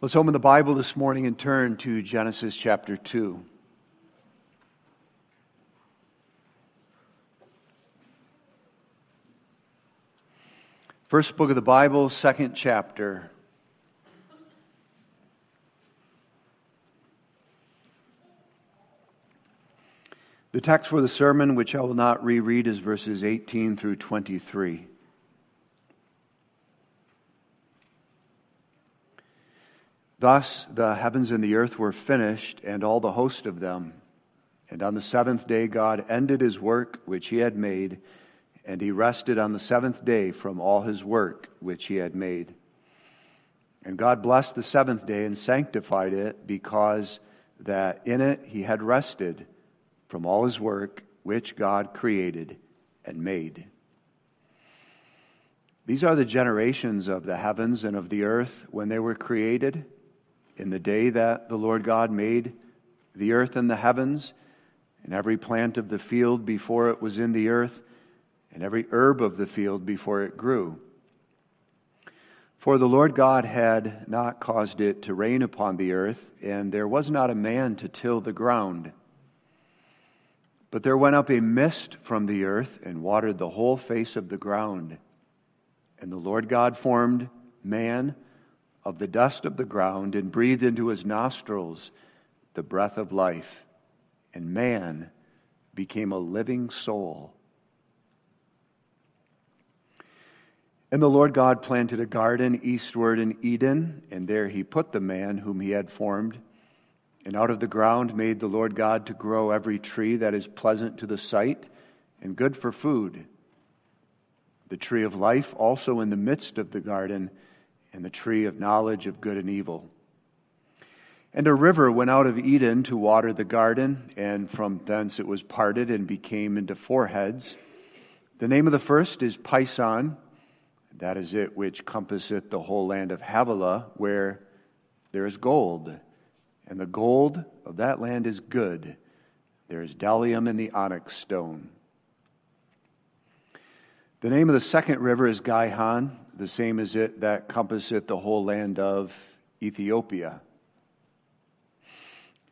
Let's open the Bible this morning and turn to Genesis chapter 2. First book of the Bible, second chapter. The text for the sermon, which I will not reread, is verses 18 through 23. Thus the heavens and the earth were finished, and all the host of them. And on the seventh day, God ended his work which he had made, and he rested on the seventh day from all his work which he had made. And God blessed the seventh day and sanctified it, because that in it he had rested from all his work which God created and made. These are the generations of the heavens and of the earth when they were created in the day that the Lord God made the earth and the heavens, and every plant of the field before it was in the earth, and every herb of the field before it grew. For the Lord God had not caused it to rain upon the earth, and there was not a man to till the ground. But there went up a mist from the earth and watered the whole face of the ground. And the Lord God formed man of the dust of the ground and breathed into his nostrils the breath of life, and man became a living soul. And the Lord God planted a garden eastward in Eden, and there he put the man whom he had formed. And out of the ground made the Lord God to grow every tree that is pleasant to the sight and good for food. The tree of life also in the midst of the garden and the tree of knowledge of good and evil. And a river went out of Eden to water the garden, and from thence it was parted and became into four heads. The name of the first is Pison, that is it which compasseth the whole land of Havilah, where there is gold. And the gold of that land is good. There is bdellium in the onyx stone. The name of the second river is Gihon, the same as it that compasseth the whole land of Ethiopia.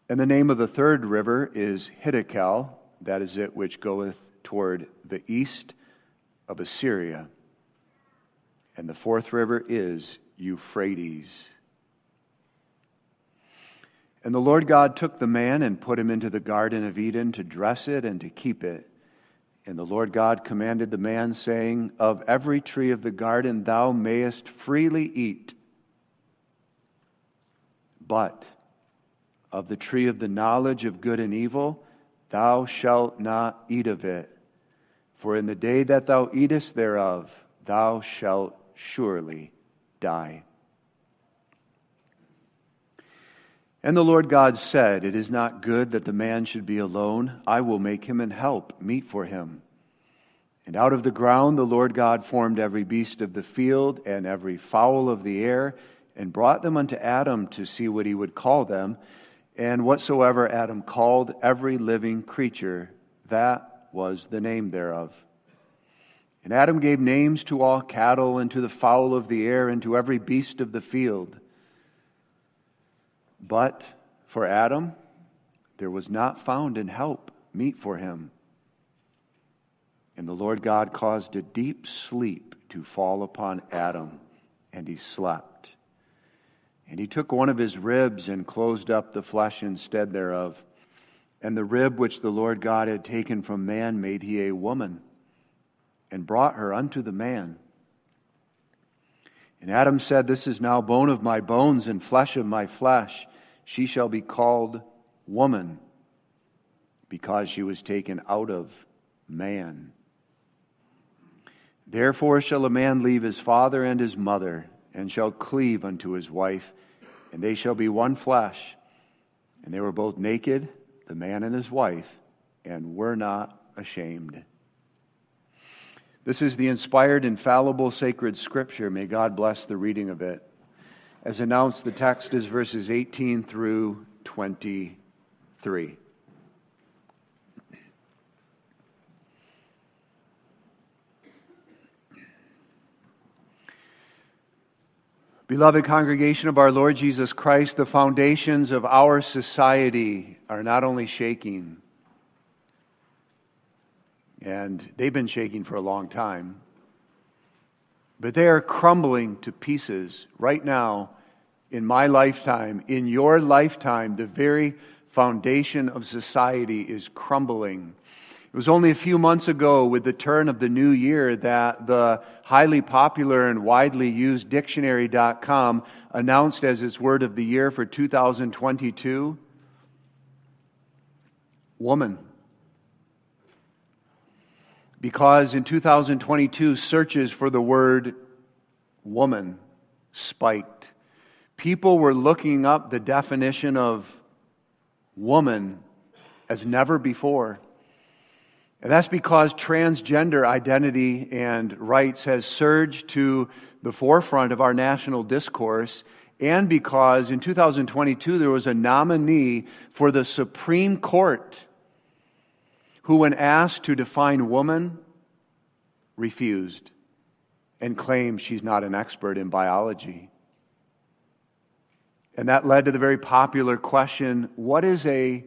And the name of the third river is Hiddekel, that is it which goeth toward the east of Assyria. And the fourth river is Euphrates. And the Lord God took the man and put him into the Garden of Eden to dress it and to keep it. And the Lord God commanded the man, saying, Of every tree of the garden thou mayest freely eat, but of the tree of the knowledge of good and evil thou shalt not eat of it. For in the day that thou eatest thereof, thou shalt surely die. And the Lord God said, It is not good that the man should be alone. I will make him an help meet for him. And out of the ground the Lord God formed every beast of the field and every fowl of the air, and brought them unto Adam to see what he would call them. And whatsoever Adam called every living creature, that was the name thereof. And Adam gave names to all cattle, and to the fowl of the air, and to every beast of the field. But for Adam, there was not found in help meet for him. And the Lord God caused a deep sleep to fall upon Adam, and he slept. And he took one of his ribs and closed up the flesh instead thereof. And the rib which the Lord God had taken from man made he a woman, and brought her unto the man. And Adam said, This is now bone of my bones and flesh of my flesh. She shall be called woman, because she was taken out of man. Therefore shall a man leave his father and his mother, and shall cleave unto his wife, and they shall be one flesh. And they were both naked, the man and his wife, and were not ashamed. This is the inspired, infallible, sacred scripture. May God bless the reading of it. As announced, the text is verses 18 through 23. Beloved congregation of our Lord Jesus Christ, the foundations of our society are not only shaking, and they've been shaking for a long time, but they are crumbling to pieces right now in my lifetime, in your lifetime. The very foundation of society is crumbling. It was only a few months ago, with the turn of the new year, that the highly popular and widely used dictionary.com announced as its word of the year for 2022 woman. Because in 2022, searches for the word woman spiked. People were looking up the definition of woman as never before. And that's because transgender identity and rights has surged to the forefront of our national discourse, and because in 2022 there was a nominee for the Supreme Court who, when asked to define woman, refused and claimed she's not an expert in biology. And that led to the very popular question what is a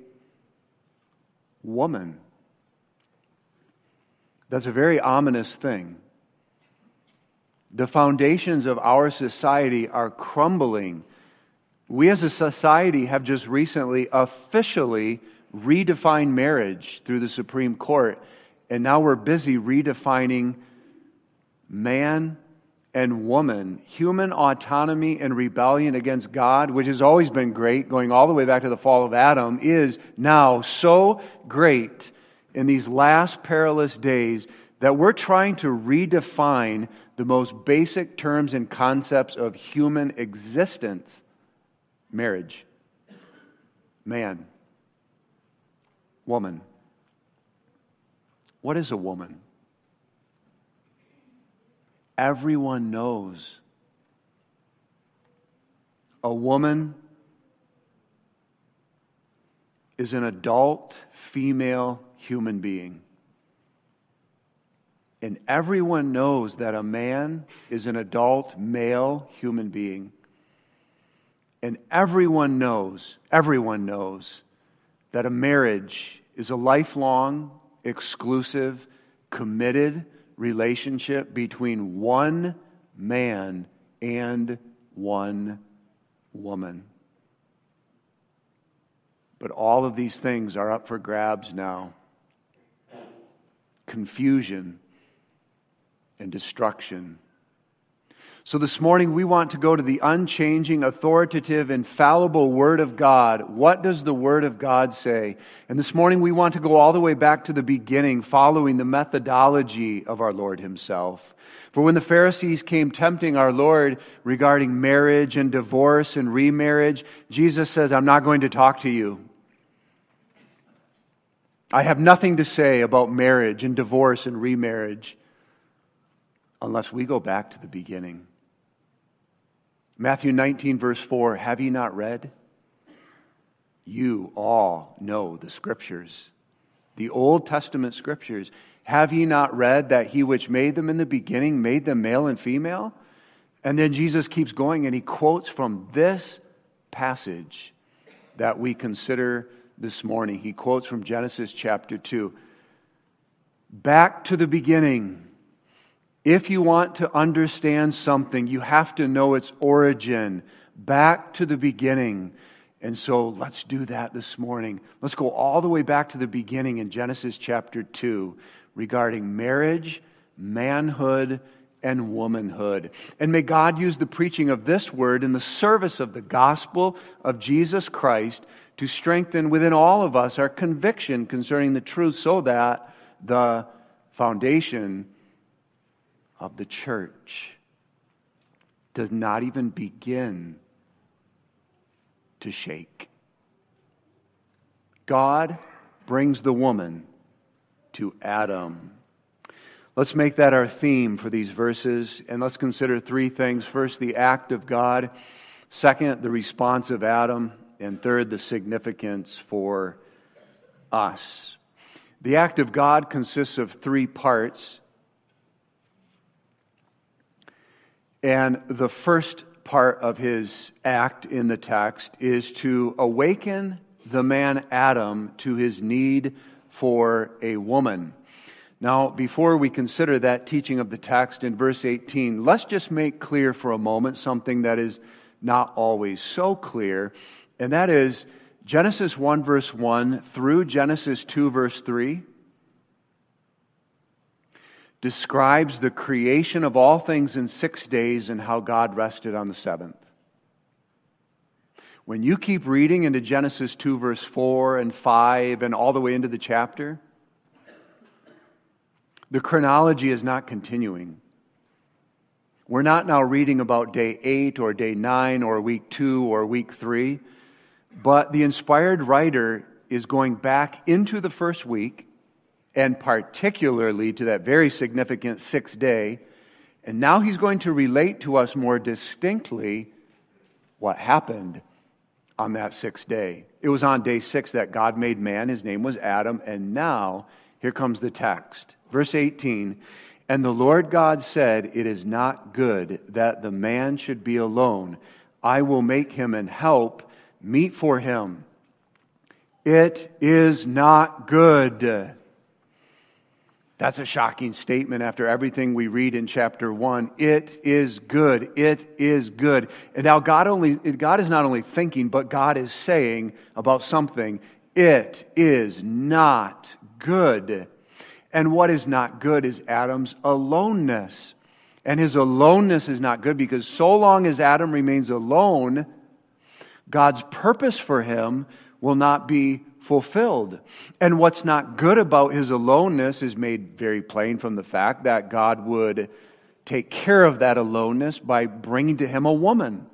woman? That's a very ominous thing. The foundations of our society are crumbling. We as a society have just recently officially redefined marriage through the Supreme Court, and now we're busy redefining man and woman, human autonomy and rebellion against God, which has always been great, going all the way back to the fall of Adam, is now so great in these last perilous days that we're trying to redefine the most basic terms and concepts of human existence marriage, man, woman. What is a woman? Everyone knows. A woman is an adult female human being. And everyone knows that a man is an adult male human being. And everyone knows, everyone knows that a marriage is a lifelong, exclusive, committed relationship between one man and one woman. But all of these things are up for grabs now confusion, and destruction. So, this morning we want to go to the unchanging, authoritative, infallible Word of God. What does the Word of God say? And this morning we want to go all the way back to the beginning, following the methodology of our Lord Himself. For when the Pharisees came tempting our Lord regarding marriage and divorce and remarriage, Jesus says, I'm not going to talk to you. I have nothing to say about marriage and divorce and remarriage unless we go back to the beginning. Matthew 19, verse 4 Have ye not read? You all know the scriptures, the Old Testament scriptures. Have ye not read that he which made them in the beginning made them male and female? And then Jesus keeps going and he quotes from this passage that we consider this morning. He quotes from Genesis chapter 2. Back to the beginning. If you want to understand something, you have to know its origin. Back to the beginning. And so let's do that this morning. Let's go all the way back to the beginning in Genesis chapter 2 regarding marriage, manhood, and womanhood. And may God use the preaching of this word in the service of the gospel of Jesus Christ to strengthen within all of us our conviction concerning the truth so that the foundation of the church does not even begin to shake. God brings the woman to Adam. Let's make that our theme for these verses, and let's consider three things. First, the act of God. Second, the response of Adam. And third, the significance for us. The act of God consists of three parts. And the first part of his act in the text is to awaken the man Adam to his need for a woman. Now, before we consider that teaching of the text in verse 18, let's just make clear for a moment something that is not always so clear, and that is Genesis 1, verse 1 through Genesis 2, verse 3 describes the creation of all things in six days and how God rested on the seventh. When you keep reading into Genesis 2, verse 4 and 5, and all the way into the chapter, the chronology is not continuing. We're not now reading about day 8 or day 9 or week 2 or week 3, but the inspired writer is going back into the first week and particularly to that very significant sixth day. And now he's going to relate to us more distinctly what happened on that sixth day. It was on day six that God made man. His name was Adam. And now, here comes the text. Verse 18 And the Lord God said, It is not good that the man should be alone. I will make him an help meet for him. It is not good. That's a shocking statement after everything we read in chapter 1. It is good. It is good. And now God only God is not only thinking, but God is saying about something, it is not good. And what is not good is Adam's aloneness. And his aloneness is not good because so long as Adam remains alone, God's purpose for him will not be fulfilled. And what's not good about his aloneness is made very plain from the fact that God would take care of that aloneness by bringing to him a woman.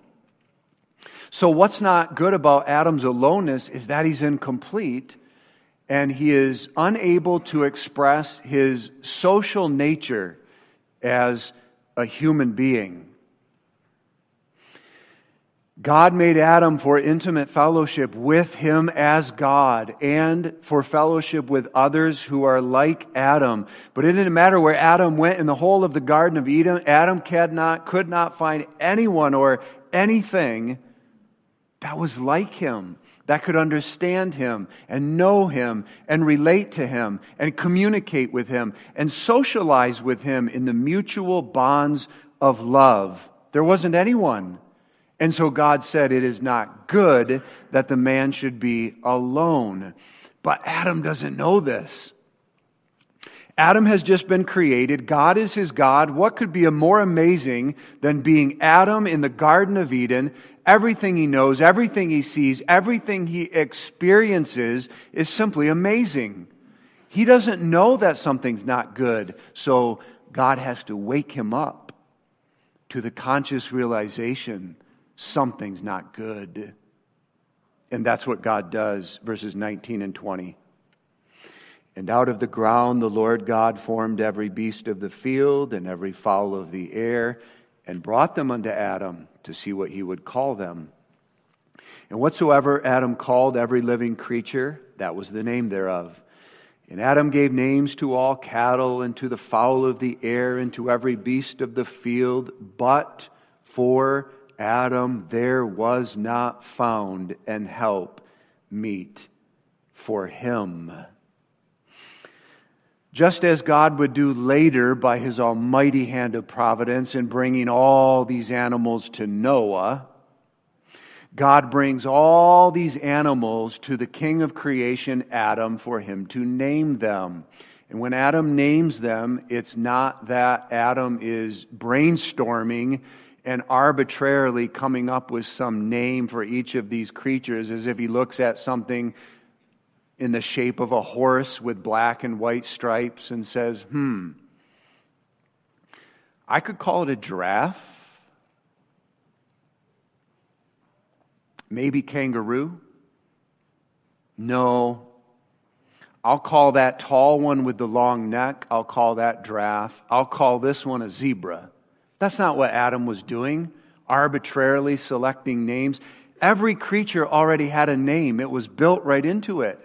So, what's not good about Adam's aloneness is that he's incomplete and he is unable to express his social nature as a human being. God made Adam for intimate fellowship with him as God and for fellowship with others who are like Adam. But it didn't matter where Adam went in the whole of the Garden of Eden, Adam could not, could not find anyone or anything that was like him, that could understand him and know him and relate to him and communicate with him and socialize with him in the mutual bonds of love. There wasn't anyone. And so God said, It is not good that the man should be alone. But Adam doesn't know this. Adam has just been created. God is his God. What could be more amazing than being Adam in the Garden of Eden? Everything he knows, everything he sees, everything he experiences is simply amazing. He doesn't know that something's not good, so God has to wake him up to the conscious realization something's not good. And that's what God does, verses 19 and 20. And out of the ground the Lord God formed every beast of the field and every fowl of the air, and brought them unto Adam to see what he would call them. And whatsoever Adam called every living creature, that was the name thereof. And Adam gave names to all cattle, and to the fowl of the air, and to every beast of the field, but for Adam there was not found and help meet for him. Just as God would do later by his almighty hand of providence in bringing all these animals to Noah, God brings all these animals to the king of creation, Adam, for him to name them. And when Adam names them, it's not that Adam is brainstorming and arbitrarily coming up with some name for each of these creatures as if he looks at something in the shape of a horse with black and white stripes and says, hmm, I could call it a giraffe. Maybe kangaroo. No. I'll call that tall one with the long neck, I'll call that giraffe. I'll call this one a zebra. That's not what Adam was doing, arbitrarily selecting names. Every creature already had a name, it was built right into it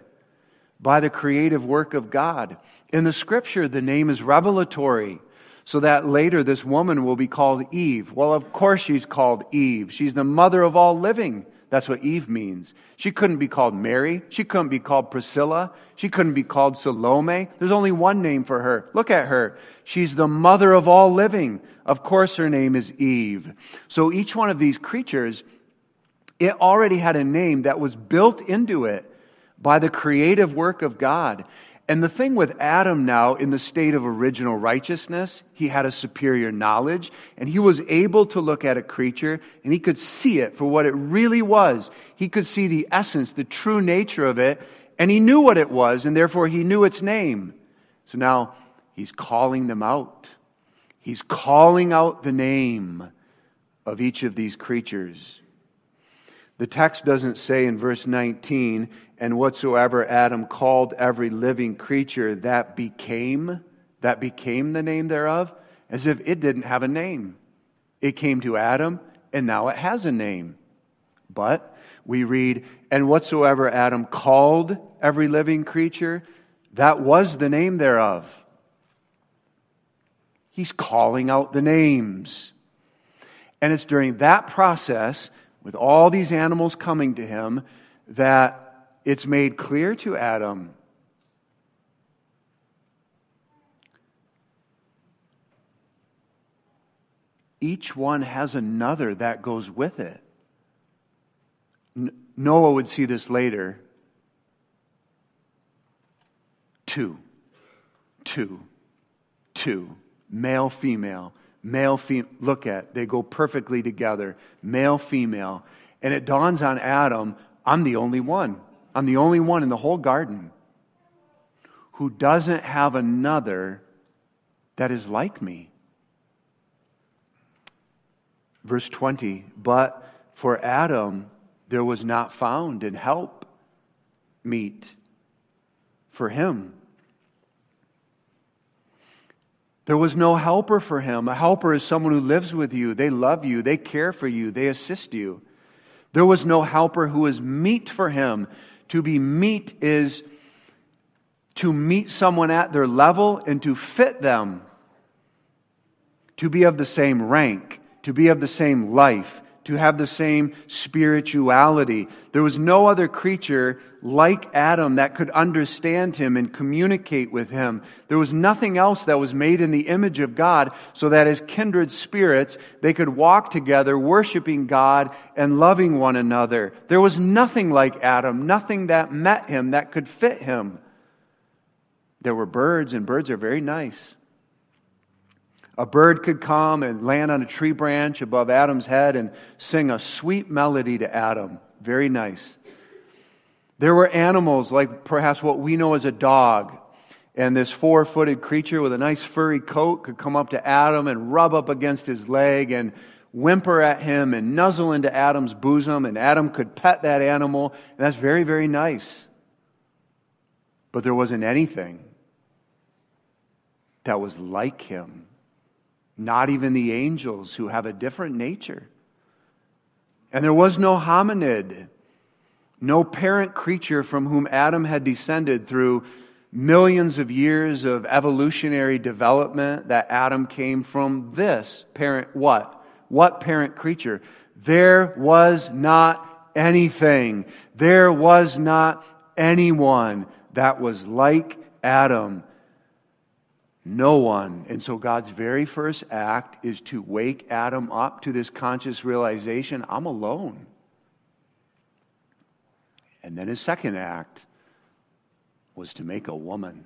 by the creative work of God. In the scripture, the name is revelatory. so that later this woman will be called Eve. Well, of course she's called Eve. She's the mother of all living. That's what Eve means. She couldn't be called Mary. She couldn't be called Priscilla. She couldn't be called Salome. There's only one name for her. Look at her. She's the mother of all living. Of course, her name is Eve. So each one of these creatures, it already had a name that was built into it by the creative work of God. And the thing with Adam now, in the state of original righteousness, he had a superior knowledge, and he was able to look at a creature, and he could see it for what it really was. He could see the essence, the true nature of it, and he knew what it was, and therefore he knew its name. So now he's calling them out. He's calling out the name of each of these creatures. The text doesn't say in verse 19, and whatsoever Adam called every living creature, that became, that became the name thereof, as if it didn't have a name. It came to Adam, and now it has a name. But we read, and whatsoever Adam called every living creature, that was the name thereof. He's calling out the names. And it's during that process, with all these animals coming to him, that it's made clear to Adam each one has another that goes with it. Noah would see this later. Two, two, two, male, female, male, female. Look at, they go perfectly together, male, female. And it dawns on Adam, I'm the only one. I'm the only one in the whole garden who doesn't have another that is like me. Verse 20, but for Adam there was not found in help meet for him. There was no helper for him. A helper is someone who lives with you. They love you. They care for you. They assist you. There was no helper who was meet for him. To be meet is to meet someone at their level and to fit them, to be of the same rank, to be of the same life, to have the same spirituality. There was no other creature like Adam that could understand him and communicate with him. There was nothing else that was made in the image of God so that as kindred spirits, they could walk together, worshiping God and loving one another. There was nothing like Adam, nothing that met him, that could fit him. There were birds, and birds are very nice. A bird could come and land on a tree branch above Adam's head and sing a sweet melody to Adam. Very nice. There were animals like perhaps what we know as a dog. And this four footed creature with a nice furry coat could come up to Adam and rub up against his leg and whimper at him and nuzzle into Adam's bosom. And Adam could pet that animal. And that's very, very nice. But there wasn't anything that was like him not even the angels who have a different nature. And there was no hominid, no parent creature from whom Adam had descended through millions of years of evolutionary development that Adam came from this parent what? What parent creature? There was not anything. There was not anyone that was like Adam. No one. And so God's very first act is to wake Adam up to this conscious realization I'm alone. And then his second act was to make a woman.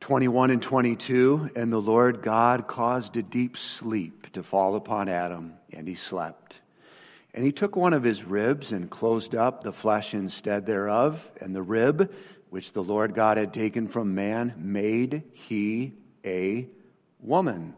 21 and 22, and the Lord God caused a deep sleep to fall upon Adam, and he slept. And he took one of his ribs and closed up the flesh instead thereof, and the rib which the Lord God had taken from man, made he a woman.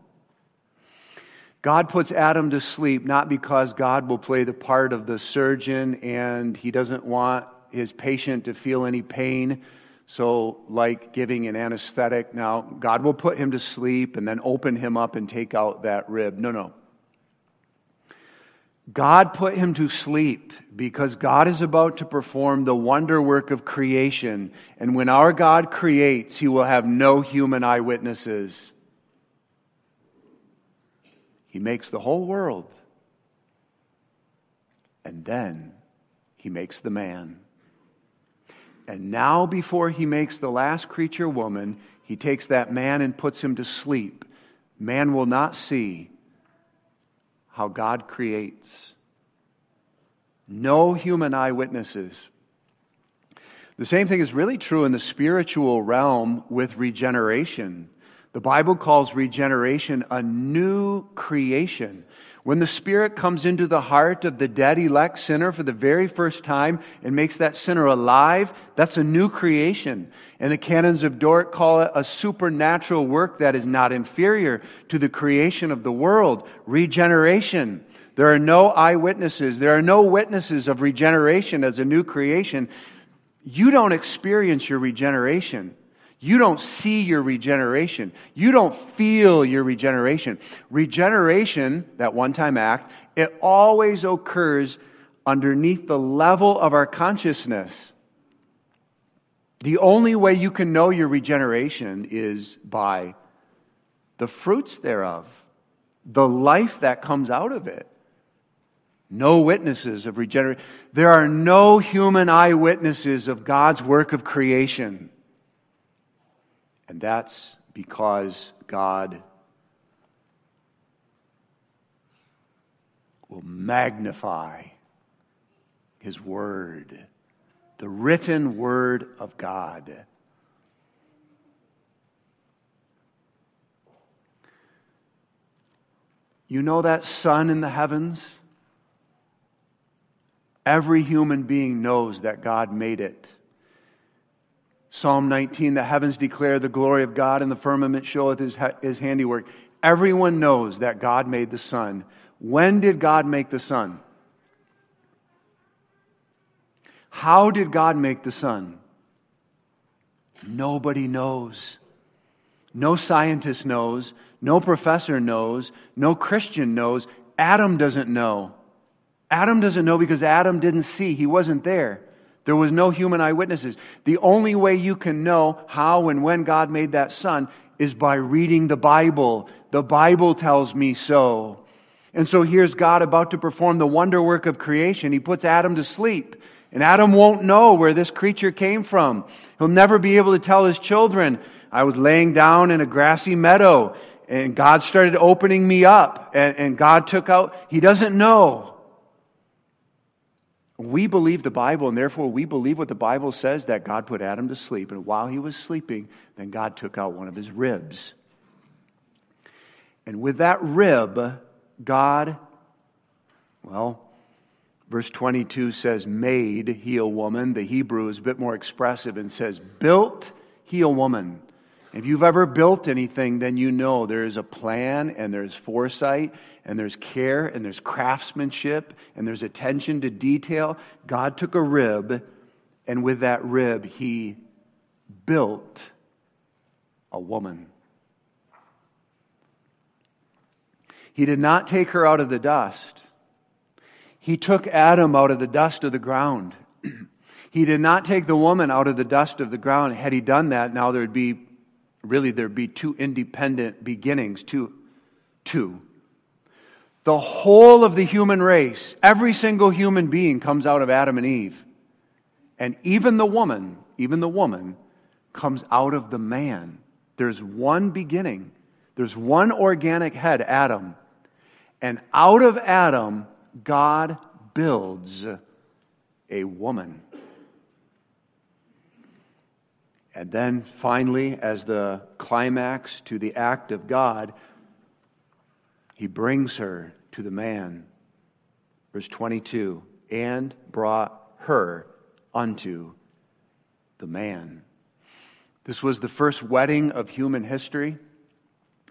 God puts Adam to sleep not because God will play the part of the surgeon and he doesn't want his patient to feel any pain. So, like giving an anesthetic, now God will put him to sleep and then open him up and take out that rib. No, no. God put him to sleep because God is about to perform the wonder work of creation. And when our God creates, he will have no human eyewitnesses. He makes the whole world. And then he makes the man. And now, before he makes the last creature woman, he takes that man and puts him to sleep. Man will not see how God creates. No human eyewitnesses. The same thing is really true in the spiritual realm with regeneration. The Bible calls regeneration a new creation. When the Spirit comes into the heart of the dead elect sinner for the very first time and makes that sinner alive, that's a new creation. And the canons of Dort call it a supernatural work that is not inferior to the creation of the world. Regeneration. There are no eyewitnesses. There are no witnesses of regeneration as a new creation. You don't experience your regeneration. You don't see your regeneration. You don't feel your regeneration. Regeneration, that one time act, it always occurs underneath the level of our consciousness. The only way you can know your regeneration is by the fruits thereof, the life that comes out of it. No witnesses of regeneration. There are no human eyewitnesses of God's work of creation. And that's because God will magnify His Word, the written Word of God. You know that sun in the heavens? Every human being knows that God made it. Psalm 19, the heavens declare the glory of God, and the firmament showeth his, his handiwork. Everyone knows that God made the sun. When did God make the sun? How did God make the sun? Nobody knows. No scientist knows. No professor knows. No Christian knows. Adam doesn't know. Adam doesn't know because Adam didn't see. He wasn't there. There was no human eyewitnesses. The only way you can know how and when God made that sun is by reading the Bible. The Bible tells me so. And so here's God about to perform the wonder work of creation. He puts Adam to sleep. And Adam won't know where this creature came from. He'll never be able to tell his children, I was laying down in a grassy meadow and God started opening me up and, and God took out. He doesn't know. We believe the Bible, and therefore we believe what the Bible says that God put Adam to sleep. And while he was sleeping, then God took out one of his ribs. And with that rib, God, well, verse 22 says, made he a woman. The Hebrew is a bit more expressive and says, built he a woman. If you've ever built anything, then you know there is a plan and there's foresight and there's care and there's craftsmanship and there's attention to detail. God took a rib, and with that rib, He built a woman. He did not take her out of the dust. He took Adam out of the dust of the ground. he did not take the woman out of the dust of the ground. Had he done that, now there'd be really there'd be two independent beginnings, two, two. The whole of the human race, every single human being comes out of Adam and Eve. And even the woman, even the woman comes out of the man. There's one beginning. There's one organic head, Adam. And out of Adam, God builds a woman. And then finally, as the climax to the act of God, he brings her to the man. Verse 22 and brought her unto the man. This was the first wedding of human history.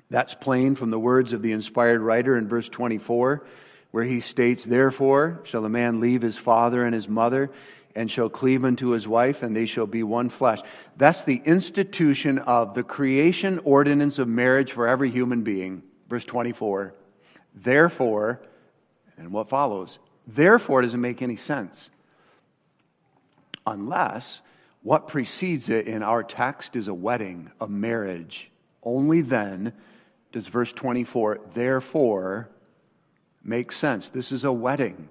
That's plain from the words of the inspired writer in verse 24, where he states, Therefore shall a man leave his father and his mother and shall cleave unto his wife, and they shall be one flesh. That's the institution of the creation ordinance of marriage for every human being. Verse 24. Therefore, And what follows? Therefore, it doesn't make any sense. Unless what precedes it in our text is a wedding, a marriage. Only then does verse 24, therefore, make sense. This is a wedding.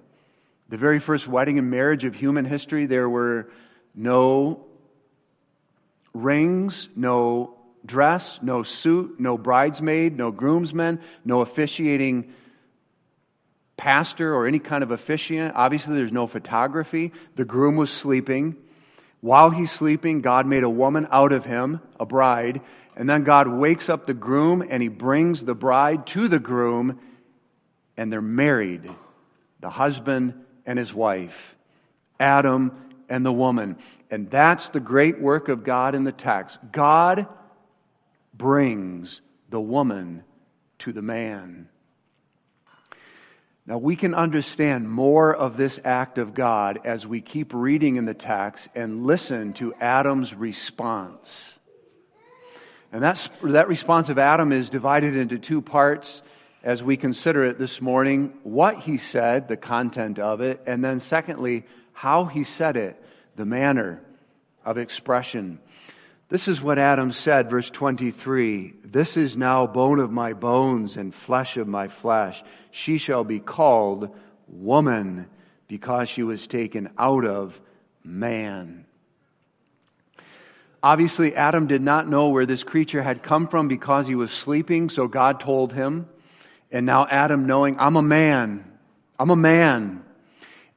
The very first wedding and marriage of human history, there were no rings, no dress, no suit, no bridesmaid, no groomsmen, no officiating pastor or any kind of officiant. Obviously, there's no photography. The groom was sleeping. While he's sleeping, God made a woman out of him, a bride, and then God wakes up the groom and he brings the bride to the groom, and they're married the husband and his wife, Adam and the woman. And that's the great work of God in the text. God brings the woman to the man. Now, we can understand more of this act of God as we keep reading in the text and listen to Adam's response. And that's, that response of Adam is divided into two parts as we consider it this morning what he said, the content of it, and then secondly, how he said it, the manner of expression. This is what Adam said, verse 23 This is now bone of my bones and flesh of my flesh. She shall be called woman because she was taken out of man. Obviously, Adam did not know where this creature had come from because he was sleeping, so God told him. And now, Adam, knowing, I'm a man, I'm a man.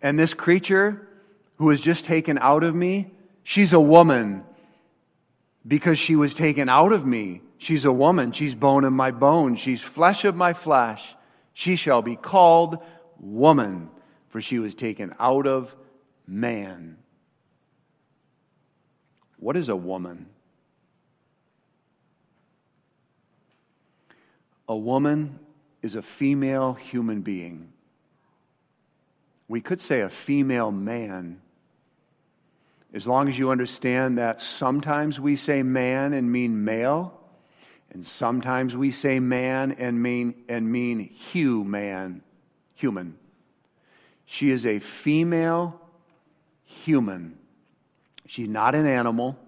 And this creature who was just taken out of me, she's a woman because she was taken out of me. She's a woman. She's bone of my bone. She's flesh of my flesh. She shall be called woman, for she was taken out of man. What is a woman? A woman is a female human being. We could say a female man as long as you understand that sometimes we say man and mean male, and sometimes we say man and mean and mean human, human. She is a female human. She's not an animal.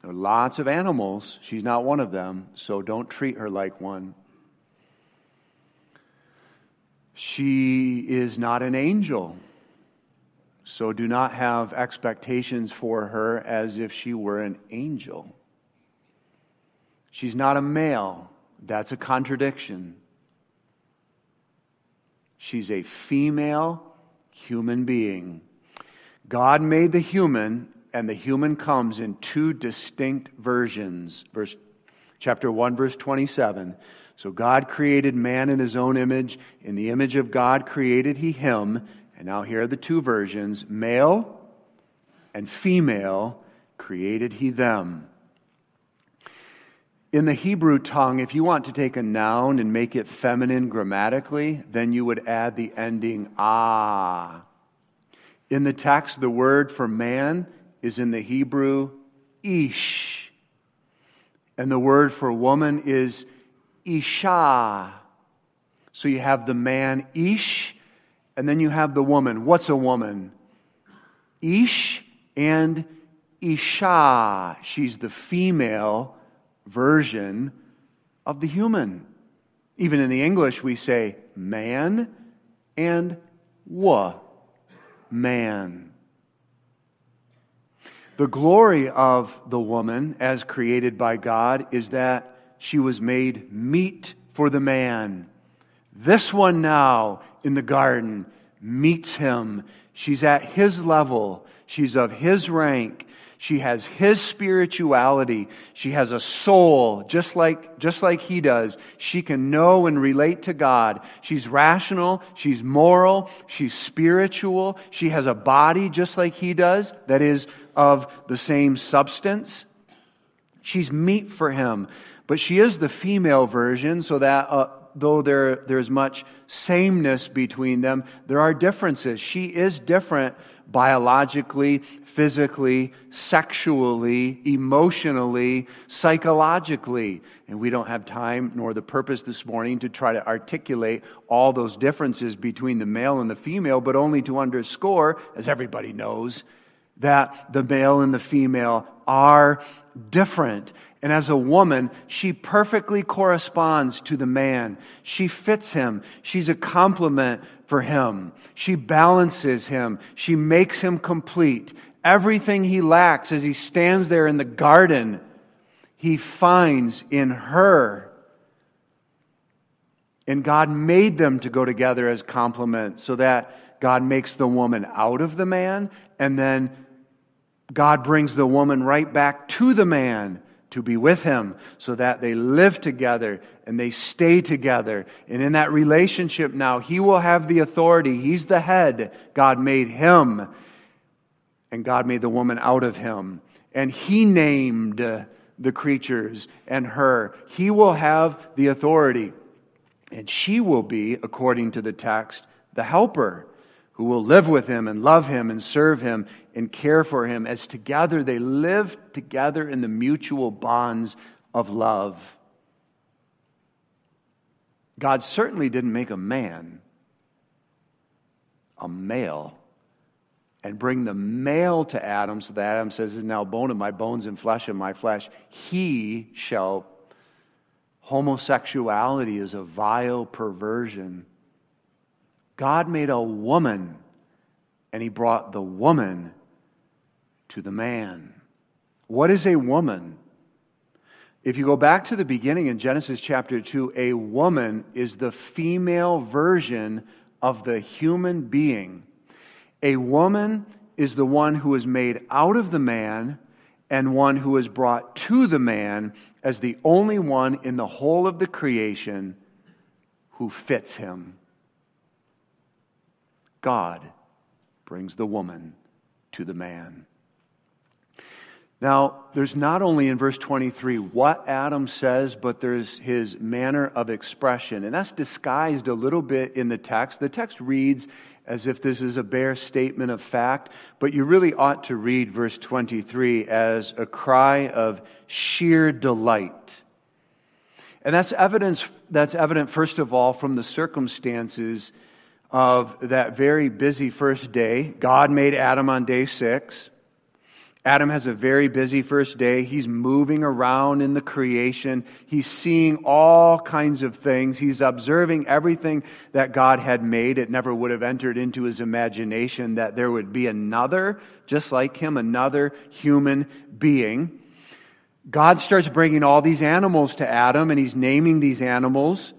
There are lots of animals. She's not one of them, so don't treat her like one. She is not an angel. So do not have expectations for her as if she were an angel. She's not a male. That's a contradiction. She's a female human being. God made the human, and the human comes in two distinct versions. Verse chapter 1 verse 27. So God created man in his own image, in the image of God created he him, and now here are the two versions male and female created he them. In the Hebrew tongue, if you want to take a noun and make it feminine grammatically, then you would add the ending ah. In the text, the word for man is in the Hebrew ish. And the word for woman is isha. So you have the man ish and then you have the woman. What's a woman? Ish and Isha. She's the female version of the human. Even in the English, we say man and wa. Man. The glory of the woman, as created by God, is that she was made meet for the man. This one now in the garden meets him. She's at his level. She's of his rank. She has his spirituality. She has a soul just like, just like he does. She can know and relate to God. She's rational. She's moral. She's spiritual. She has a body just like he does that is of the same substance. She's meet for him. But she is the female version so that uh, though there, there's much sameness between them, there are differences. She is different biologically, physically, sexually, emotionally, psychologically. And we don't have time nor the purpose this morning to try to articulate all those differences between the male and the female, but only to underscore, as everybody knows, that the male and the female are different. And as a woman, she perfectly corresponds to the man. She fits him. She's a complement for him. She balances him. She makes him complete. Everything he lacks as he stands there in the garden, he finds in her. And God made them to go together as complements so that God makes the woman out of the man and then God brings the woman right back to the man to be with him so that they live together and they stay together. And in that relationship now, he will have the authority. He's the head. God made him, and God made the woman out of him. And he named the creatures and her. He will have the authority. And she will be, according to the text, the helper who will live with him and love him and serve him and care for him as together they live together in the mutual bonds of love. God certainly didn't make a man a male and bring the male to Adam so that Adam says, is now bone of my bones and flesh of my flesh. He shall. Homosexuality is a vile perversion. God made a woman and he brought the woman to the man. What is a woman? If you go back to the beginning in Genesis chapter 2, a woman is the female version of the human being. A woman is the one who is made out of the man and one who is brought to the man as the only one in the whole of the creation who fits him. God brings the woman to the man. Now, there's not only in verse 23 what Adam says, but there's his manner of expression. And that's disguised a little bit in the text. The text reads as if this is a bare statement of fact, but you really ought to read verse 23 as a cry of sheer delight. And that's evidence that's evident first of all from the circumstances of that very busy first day. God made Adam on day 6. Adam has a very busy first day. He's moving around in the creation. He's seeing all kinds of things. He's observing everything that God had made. It never would have entered into his imagination that there would be another, just like him, another human being. God starts bringing all these animals to Adam, and he's naming these animals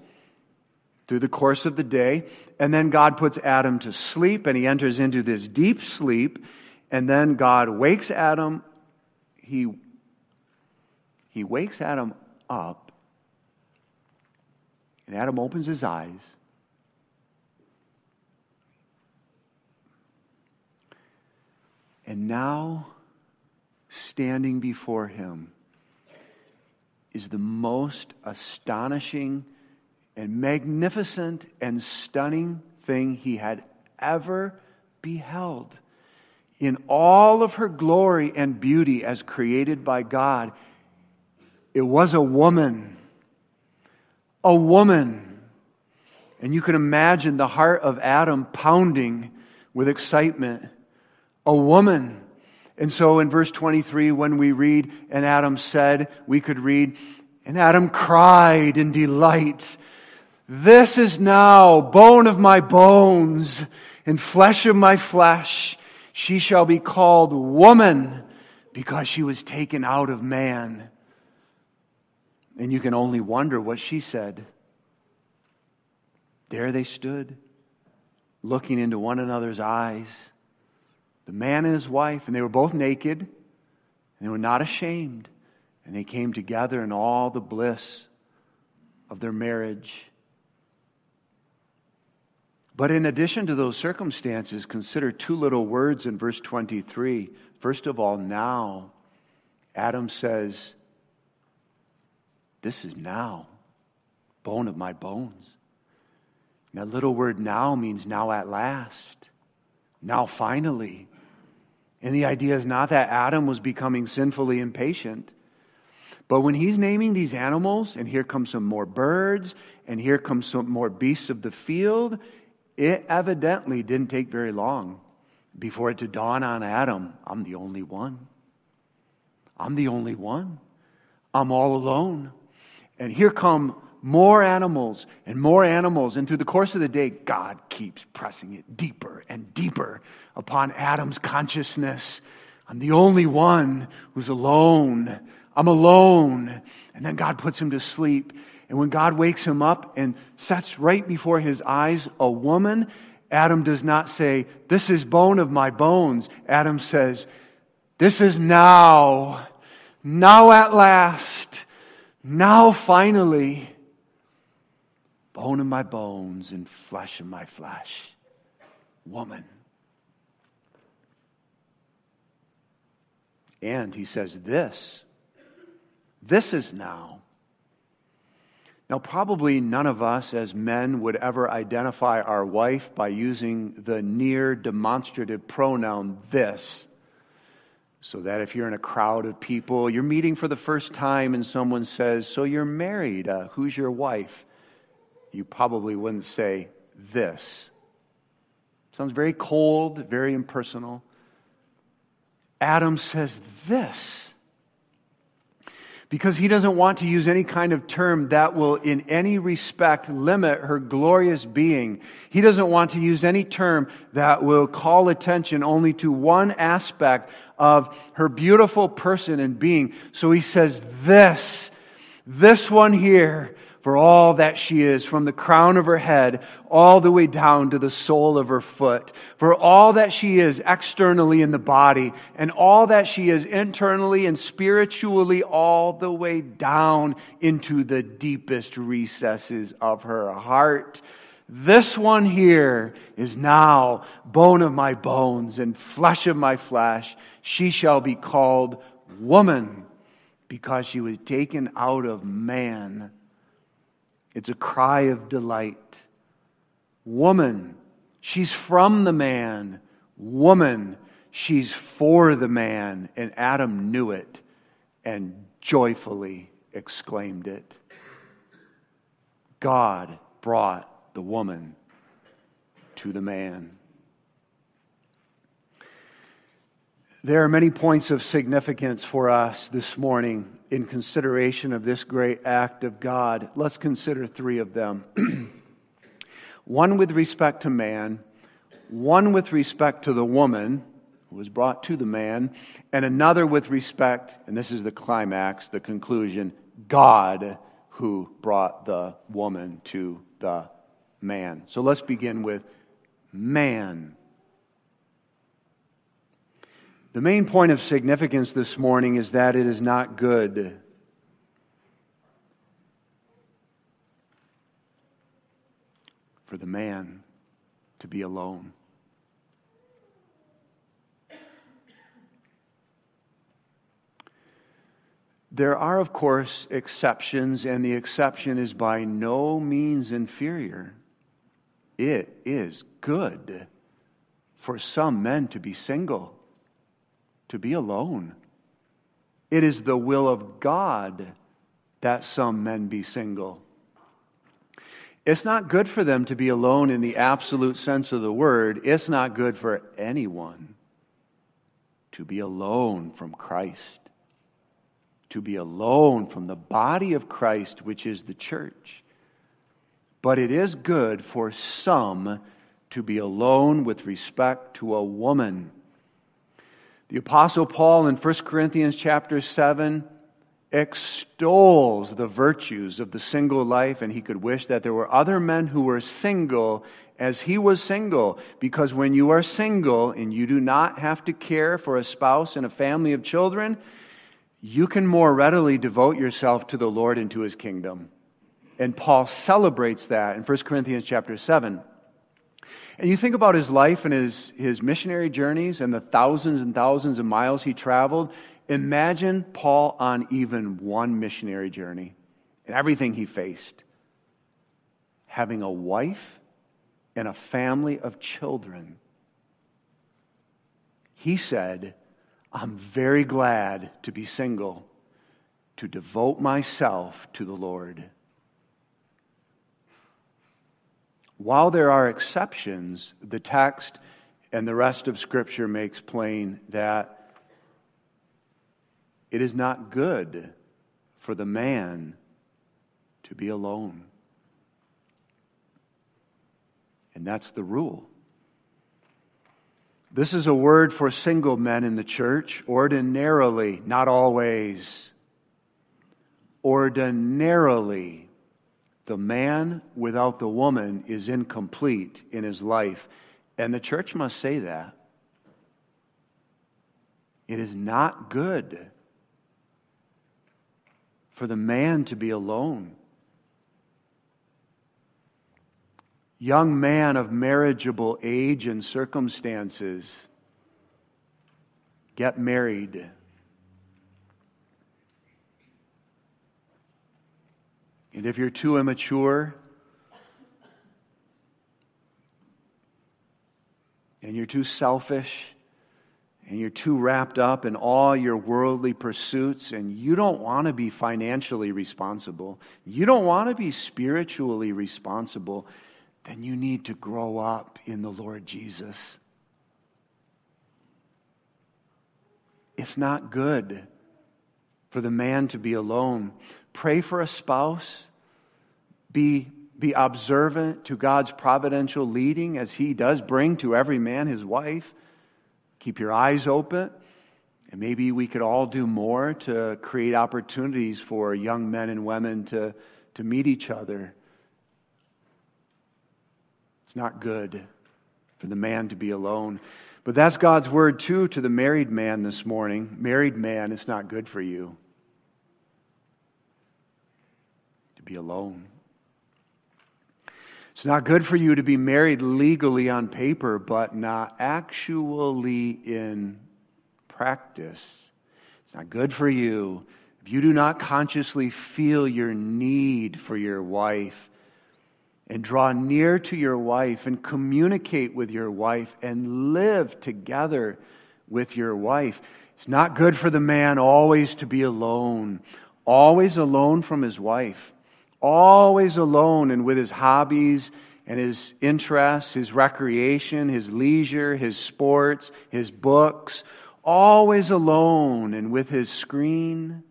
through the course of the day. And then God puts Adam to sleep, and he enters into this deep sleep. And then God wakes Adam, he, he wakes Adam up, and Adam opens his eyes. And now, standing before him is the most astonishing and magnificent and stunning thing he had ever beheld in all of her glory and beauty as created by God, it was a woman. A woman. And you can imagine the heart of Adam pounding with excitement. A woman. And so in verse 23, when we read, and Adam said, we could read, and Adam cried in delight. This is now bone of my bones and flesh of my flesh. She shall be called woman because she was taken out of man. And you can only wonder what she said. There they stood, looking into one another's eyes. The man and his wife, and they were both naked, and they were not ashamed. And they came together in all the bliss of their marriage. But in addition to those circumstances, consider two little words in verse 23. First of all, now. Adam says, This is now, bone of my bones. And that little word now means now at last, now finally. And the idea is not that Adam was becoming sinfully impatient. But when he's naming these animals, and here comes some more birds, and here comes some more beasts of the field, it evidently didn't take very long before it to dawn on Adam I'm the only one. I'm the only one. I'm all alone. And here come more animals and more animals. And through the course of the day, God keeps pressing it deeper and deeper upon Adam's consciousness. I'm the only one who's alone. I'm alone. And then God puts him to sleep. And when God wakes him up and sets right before his eyes a woman, Adam does not say, This is bone of my bones. Adam says, This is now. Now at last. Now finally. Bone of my bones and flesh of my flesh. Woman. And he says, This this is now. Now, probably none of us as men would ever identify our wife by using the near demonstrative pronoun this. So that if you're in a crowd of people, you're meeting for the first time and someone says, So you're married, uh, who's your wife? You probably wouldn't say this. Sounds very cold, very impersonal. Adam says this because he doesn't want to use any kind of term that will in any respect limit her glorious being. He doesn't want to use any term that will call attention only to one aspect of her beautiful person and being. So he says, this, this one here, for all that she is, from the crown of her head all the way down to the sole of her foot, for all that she is externally in the body, and all that she is internally and spiritually, all the way down into the deepest recesses of her heart. This one here is now bone of my bones and flesh of my flesh. She shall be called woman because she was taken out of man it's a cry of delight. Woman, she's from the man. Woman, she's for the man. And Adam knew it and joyfully exclaimed it. God brought the woman to the man. There are many points of significance for us this morning in consideration of this great act of God. Let's consider three of them one with respect to man, one with respect to the woman who was brought to the man, and another with respect, and this is the climax, the conclusion God who brought the woman to the man. So let's begin with man. The main point of significance this morning is that it is not good for the man to be alone. There are, of course, exceptions, and the exception is by no means inferior. It is good for some men to be single to be alone. It is the will of God that some men be single. It's not good for them to be alone in the absolute sense of the word. It's not good for anyone to be alone from Christ, to be alone from the body of Christ, which is the church. But it is good for some to be alone with respect to a woman. The apostle Paul in 1 Corinthians chapter 7 extols the virtues of the single life and he could wish that there were other men who were single as he was single because when you are single and you do not have to care for a spouse and a family of children you can more readily devote yourself to the Lord and to his kingdom. And Paul celebrates that in 1 Corinthians chapter 7. And you think about his life and his, his missionary journeys and the thousands and thousands of miles he traveled. Imagine Paul on even one missionary journey and everything he faced. Having a wife and a family of children. He said, I'm very glad to be single, to devote myself to the Lord. While there are exceptions, the text and the rest of Scripture makes plain that it is not good for the man to be alone. And that's the rule. This is a word for single men in the church, ordinarily, not always. Ordinarily, the man without the woman is incomplete in his life. And the church must say that. It is not good for the man to be alone. young man of marriageable age and circumstances, get married. And if you're too immature and you're too selfish and you're too wrapped up in all your worldly pursuits and you don't want to be financially responsible, you don't want to be spiritually responsible, then you need to grow up in the Lord Jesus. It's not good for the man to be alone. Pray for a spouse. Be, be observant to God's providential leading as He does bring to every man his wife. Keep your eyes open. And maybe we could all do more to create opportunities for young men and women to, to meet each other it's not good for the man to be alone. But that's God's word, too, to the married man this morning. Married man, it's not good for you to be alone. It's not good for you to be married legally on paper, but not actually in practice. It's not good for you if you do not consciously feel your need for your wife and draw near to your wife and communicate with your wife and live together with your wife. It's not good for the man always to be alone, always alone from his wife, always alone and with his hobbies and his interests, his recreation, his leisure, his sports, his books, always alone and with his screen,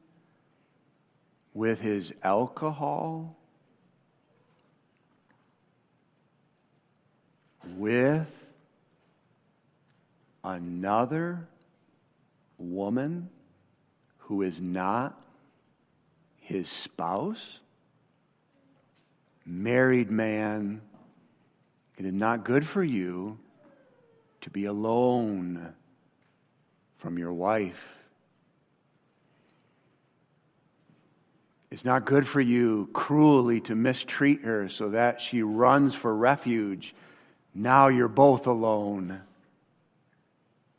with his alcohol with another woman who is not his spouse? Married man, it is not good for you to be alone from your wife. It's not good for you cruelly to mistreat her so that she runs for refuge now you're both alone.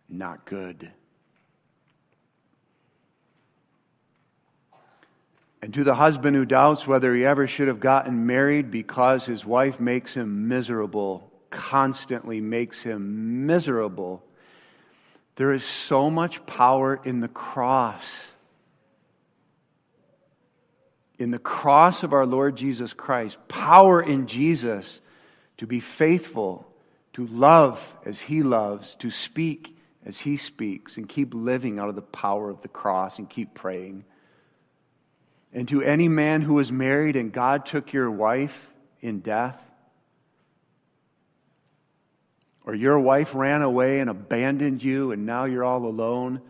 Not good. And to the husband who doubts whether he ever should have gotten married because his wife makes him miserable, constantly makes him miserable, there is so much power in the cross. In the cross of our Lord Jesus Christ, power in Jesus to be faithful, to love as He loves, to speak as He speaks, and keep living out of the power of the cross and keep praying. And to any man who is married and God took your wife in death, or your wife ran away and abandoned you and now you're all alone,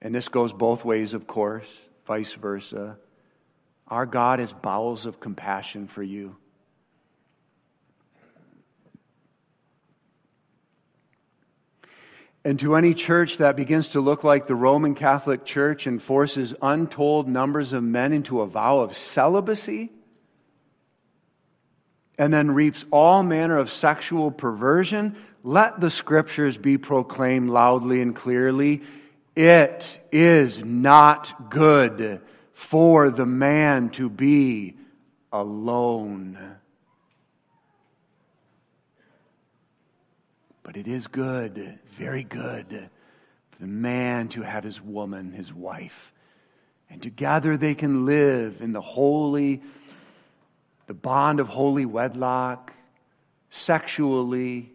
and this goes both ways, of course, vice versa. Our God has bowels of compassion for you. And to any church that begins to look like the Roman Catholic Church and forces untold numbers of men into a vow of celibacy, and then reaps all manner of sexual perversion, let the scriptures be proclaimed loudly and clearly. It is not good for the man to be alone. But it is good, very good, for the man to have his woman, his wife. And together they can live in the holy, the bond of holy wedlock, sexually,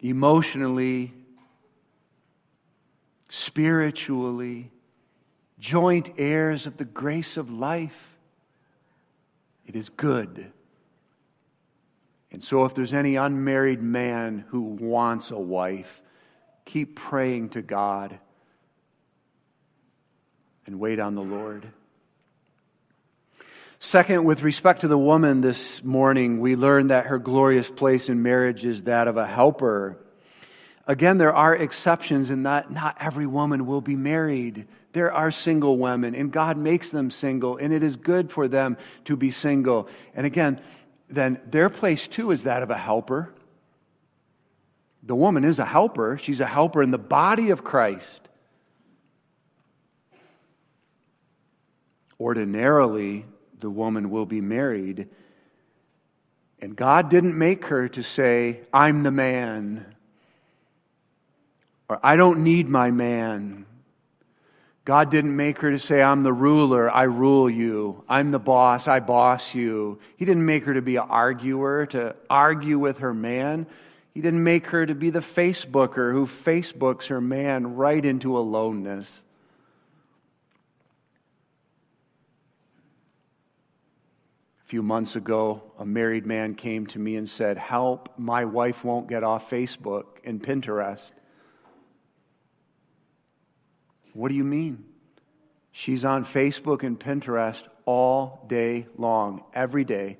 emotionally, spiritually, joint heirs of the grace of life. It is good. And so, if there's any unmarried man who wants a wife, keep praying to God and wait on the Lord. Second, with respect to the woman this morning, we learn that her glorious place in marriage is that of a helper. Again, there are exceptions in that not every woman will be married. There are single women, and God makes them single, and it is good for them to be single. And again, then their place too is that of a helper. The woman is a helper, she's a helper in the body of Christ. Ordinarily, the woman will be married. And God didn't make her to say, I'm the man, or I don't need my man. God didn't make her to say, I'm the ruler, I rule you. I'm the boss, I boss you. He didn't make her to be an arguer, to argue with her man. He didn't make her to be the Facebooker who Facebooks her man right into aloneness. A few months ago, a married man came to me and said, Help, my wife won't get off Facebook and Pinterest. What do you mean? She's on Facebook and Pinterest all day long, every day,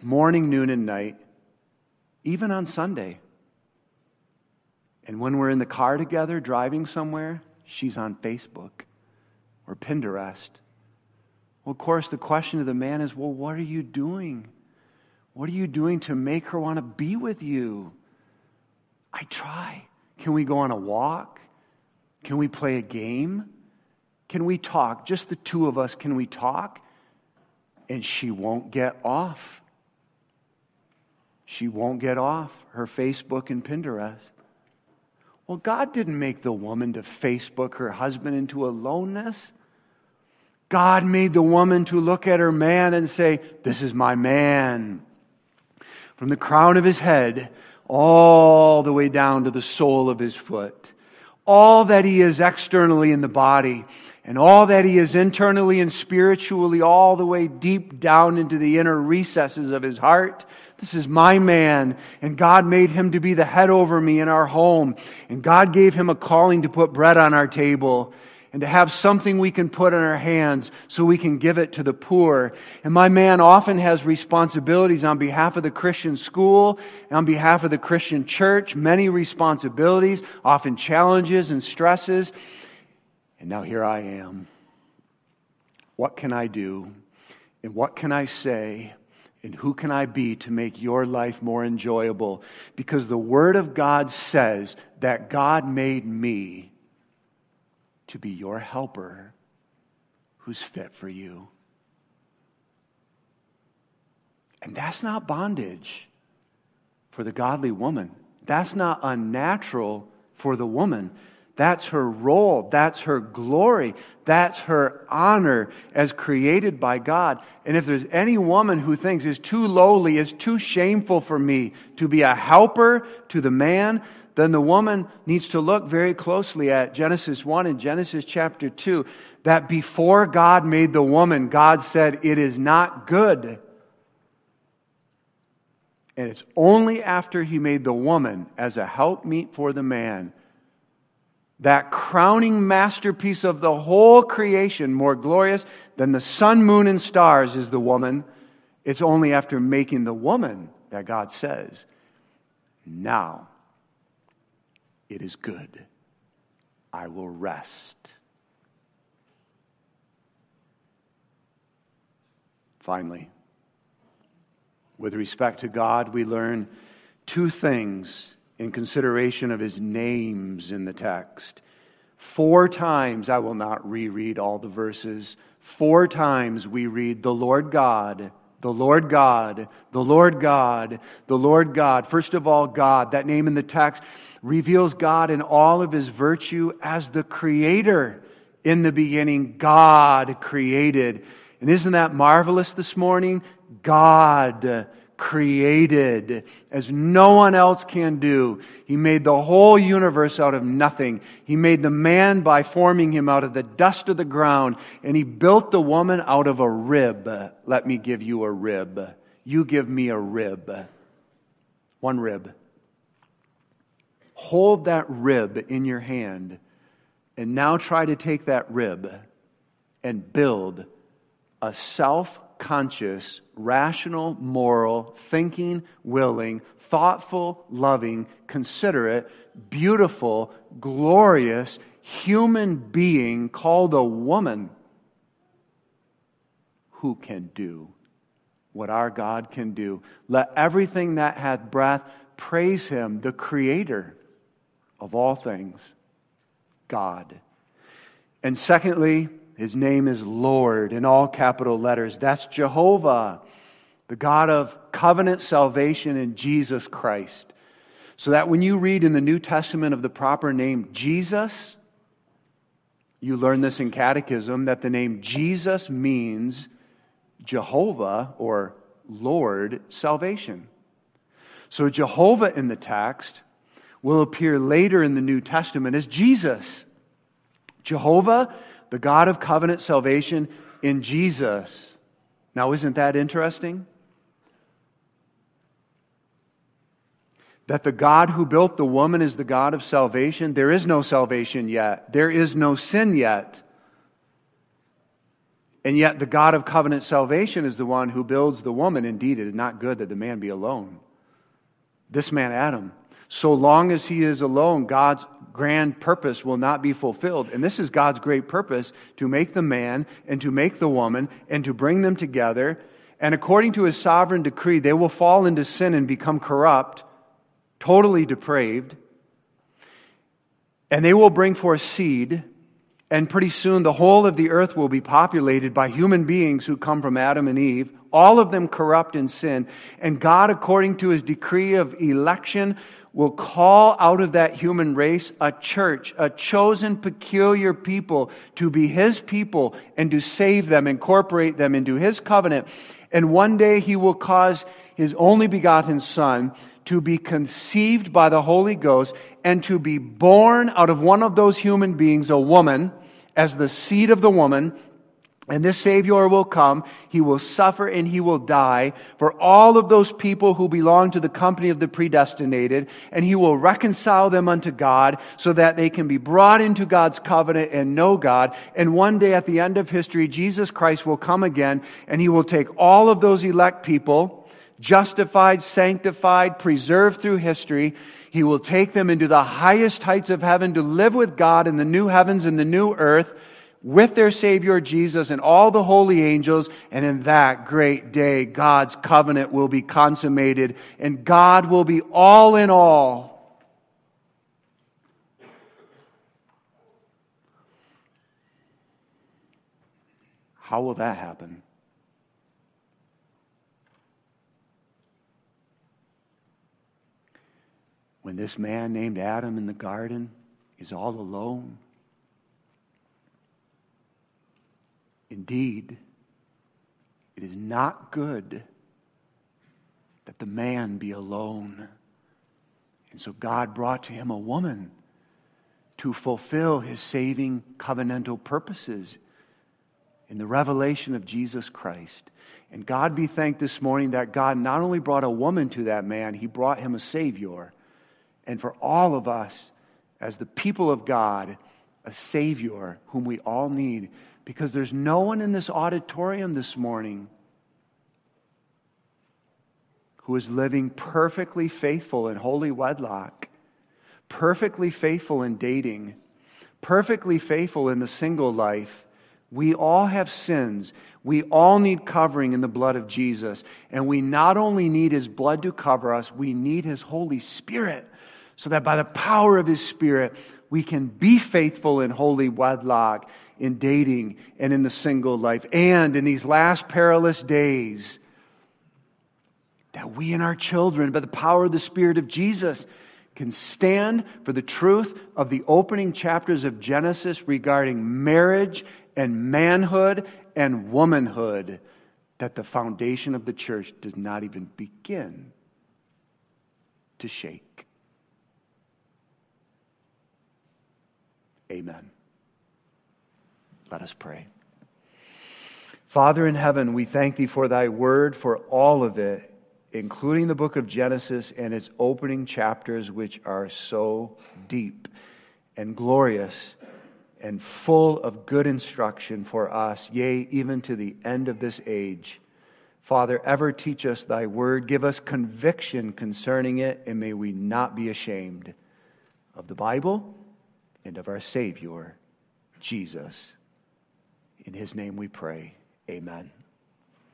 morning, noon, and night, even on Sunday. And when we're in the car together driving somewhere, she's on Facebook or Pinterest. Well, of course, the question of the man is well, what are you doing? What are you doing to make her want to be with you? I try. Can we go on a walk? Can we play a game? Can we talk? Just the two of us, can we talk? And she won't get off. She won't get off her Facebook and Pinterest. Well, God didn't make the woman to Facebook her husband into aloneness. God made the woman to look at her man and say, This is my man. From the crown of his head all the way down to the sole of his foot all that he is externally in the body and all that he is internally and spiritually, all the way deep down into the inner recesses of his heart. This is my man, and God made him to be the head over me in our home. And God gave him a calling to put bread on our table and to have something we can put in our hands so we can give it to the poor. And my man often has responsibilities on behalf of the Christian school, on behalf of the Christian church, many responsibilities, often challenges and stresses. And now here I am. What can I do? And what can I say? And who can I be to make your life more enjoyable? Because the Word of God says that God made me to be your helper who's fit for you. And that's not bondage for the godly woman. That's not unnatural for the woman. That's her role. That's her glory. That's her honor as created by God. And if there's any woman who thinks is too lowly, is too shameful for me to be a helper to the man, then the woman needs to look very closely at Genesis 1 and Genesis chapter 2 that before God made the woman, God said, It is not good. And it's only after he made the woman as a helpmeet for the man, that crowning masterpiece of the whole creation, more glorious than the sun, moon, and stars, is the woman. It's only after making the woman that God says, Now it is good. I will rest. Finally, with respect to God, we learn two things in consideration of his names in the text. Four times, I will not reread all the verses, four times we read the Lord God The Lord God, the Lord God, the Lord God. First of all, God. That name in the text reveals God in all of his virtue as the creator. In the beginning, God created. And isn't that marvelous this morning? God created as no one else can do. He made the whole universe out of nothing. He made the man by forming him out of the dust of the ground, and he built the woman out of a rib. Let me give you a rib. You give me a rib. One rib. Hold that rib in your hand, and now try to take that rib and build a self conscious, rational, moral, thinking, willing, thoughtful, loving, considerate, beautiful, glorious human being called a woman who can do what our God can do. Let everything that hath breath praise him, the creator of all things, God. And secondly, his name is Lord in all capital letters. That's Jehovah, the God of covenant salvation in Jesus Christ. So that when you read in the New Testament of the proper name Jesus, you learn this in catechism that the name Jesus means Jehovah or Lord salvation. So Jehovah in the text will appear later in the New Testament as Jesus. Jehovah the God of covenant salvation in Jesus. Now, isn't that interesting? That the God who built the woman is the God of salvation. There is no salvation yet, there is no sin yet. And yet, the God of covenant salvation is the one who builds the woman. Indeed, it is not good that the man be alone. This man, Adam, so long as he is alone, God's grand purpose will not be fulfilled. And this is God's great purpose to make the man and to make the woman and to bring them together. And according to his sovereign decree, they will fall into sin and become corrupt, totally depraved. And they will bring forth seed. And pretty soon, the whole of the earth will be populated by human beings who come from Adam and Eve, all of them corrupt in sin. And God, according to his decree of election, will call out of that human race a church, a chosen, peculiar people to be his people and to save them, incorporate them into his covenant. And one day he will cause his only begotten son to be conceived by the Holy Ghost and to be born out of one of those human beings, a woman, as the seed of the woman, and this Savior will come. He will suffer and he will die for all of those people who belong to the company of the predestinated. And he will reconcile them unto God so that they can be brought into God's covenant and know God. And one day at the end of history, Jesus Christ will come again and he will take all of those elect people, justified, sanctified, preserved through history. He will take them into the highest heights of heaven to live with God in the new heavens and the new earth with their Savior Jesus and all the holy angels, and in that great day, God's covenant will be consummated, and God will be all in all. How will that happen? When this man named Adam in the garden is all alone Indeed, it is not good that the man be alone. And so God brought to him a woman to fulfill his saving covenantal purposes in the revelation of Jesus Christ. And God be thanked this morning that God not only brought a woman to that man, he brought him a Savior. And for all of us, as the people of God, a Savior whom we all need because there's no one in this auditorium this morning who is living perfectly faithful in holy wedlock, perfectly faithful in dating, perfectly faithful in the single life. We all have sins. We all need covering in the blood of Jesus. And we not only need his blood to cover us, we need his Holy Spirit so that by the power of his Spirit, we can be faithful in holy wedlock in dating and in the single life. And in these last perilous days, that we and our children, by the power of the Spirit of Jesus, can stand for the truth of the opening chapters of Genesis regarding marriage and manhood and womanhood that the foundation of the church does not even begin to shake. Amen. Let us pray. Father in heaven, we thank thee for thy word, for all of it, including the book of Genesis and its opening chapters, which are so deep and glorious and full of good instruction for us, yea, even to the end of this age. Father, ever teach us thy word. Give us conviction concerning it, and may we not be ashamed of the Bible and of our Savior, Jesus. In his name we pray. Amen.